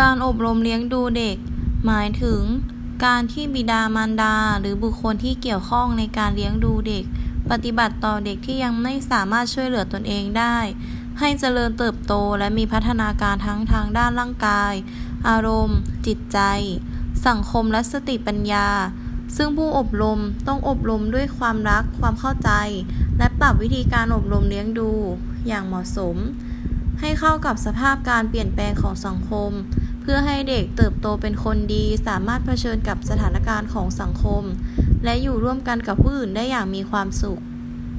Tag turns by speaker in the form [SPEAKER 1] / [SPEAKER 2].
[SPEAKER 1] การอบรมเลี้ยงดูเด็ก หมายถึง การที่บิดามารดา หรือบุคคลที่เกี่ยวข้องในการเลี้ยงดูเด็ก ปฏิบัติต่อเด็กที่ยังไม่สามารถช่วยเหลือตนเองได้ ให้เจริญเติบโตและมีพัฒนาการทั้งทางด้านร่างกาย อารมณ์ จิตใจ สังคมและสติปัญญา ซึ่งผู้อบรมต้องอบรมด้วยความรักความเข้าใจ และปรับวิธีการอบรมเลี้ยงดู อย่างเหมาะสม ให้เข้ากับสภาพการเปลี่ยนแปลงของสังคม เพื่อให้เด็กเติบโตเป็นคนดี สามารถเผชิญกับสถานการณ์ของสังคม และอยู่ร่วมกันกับผู้อื่นได้อย่างมีความสุข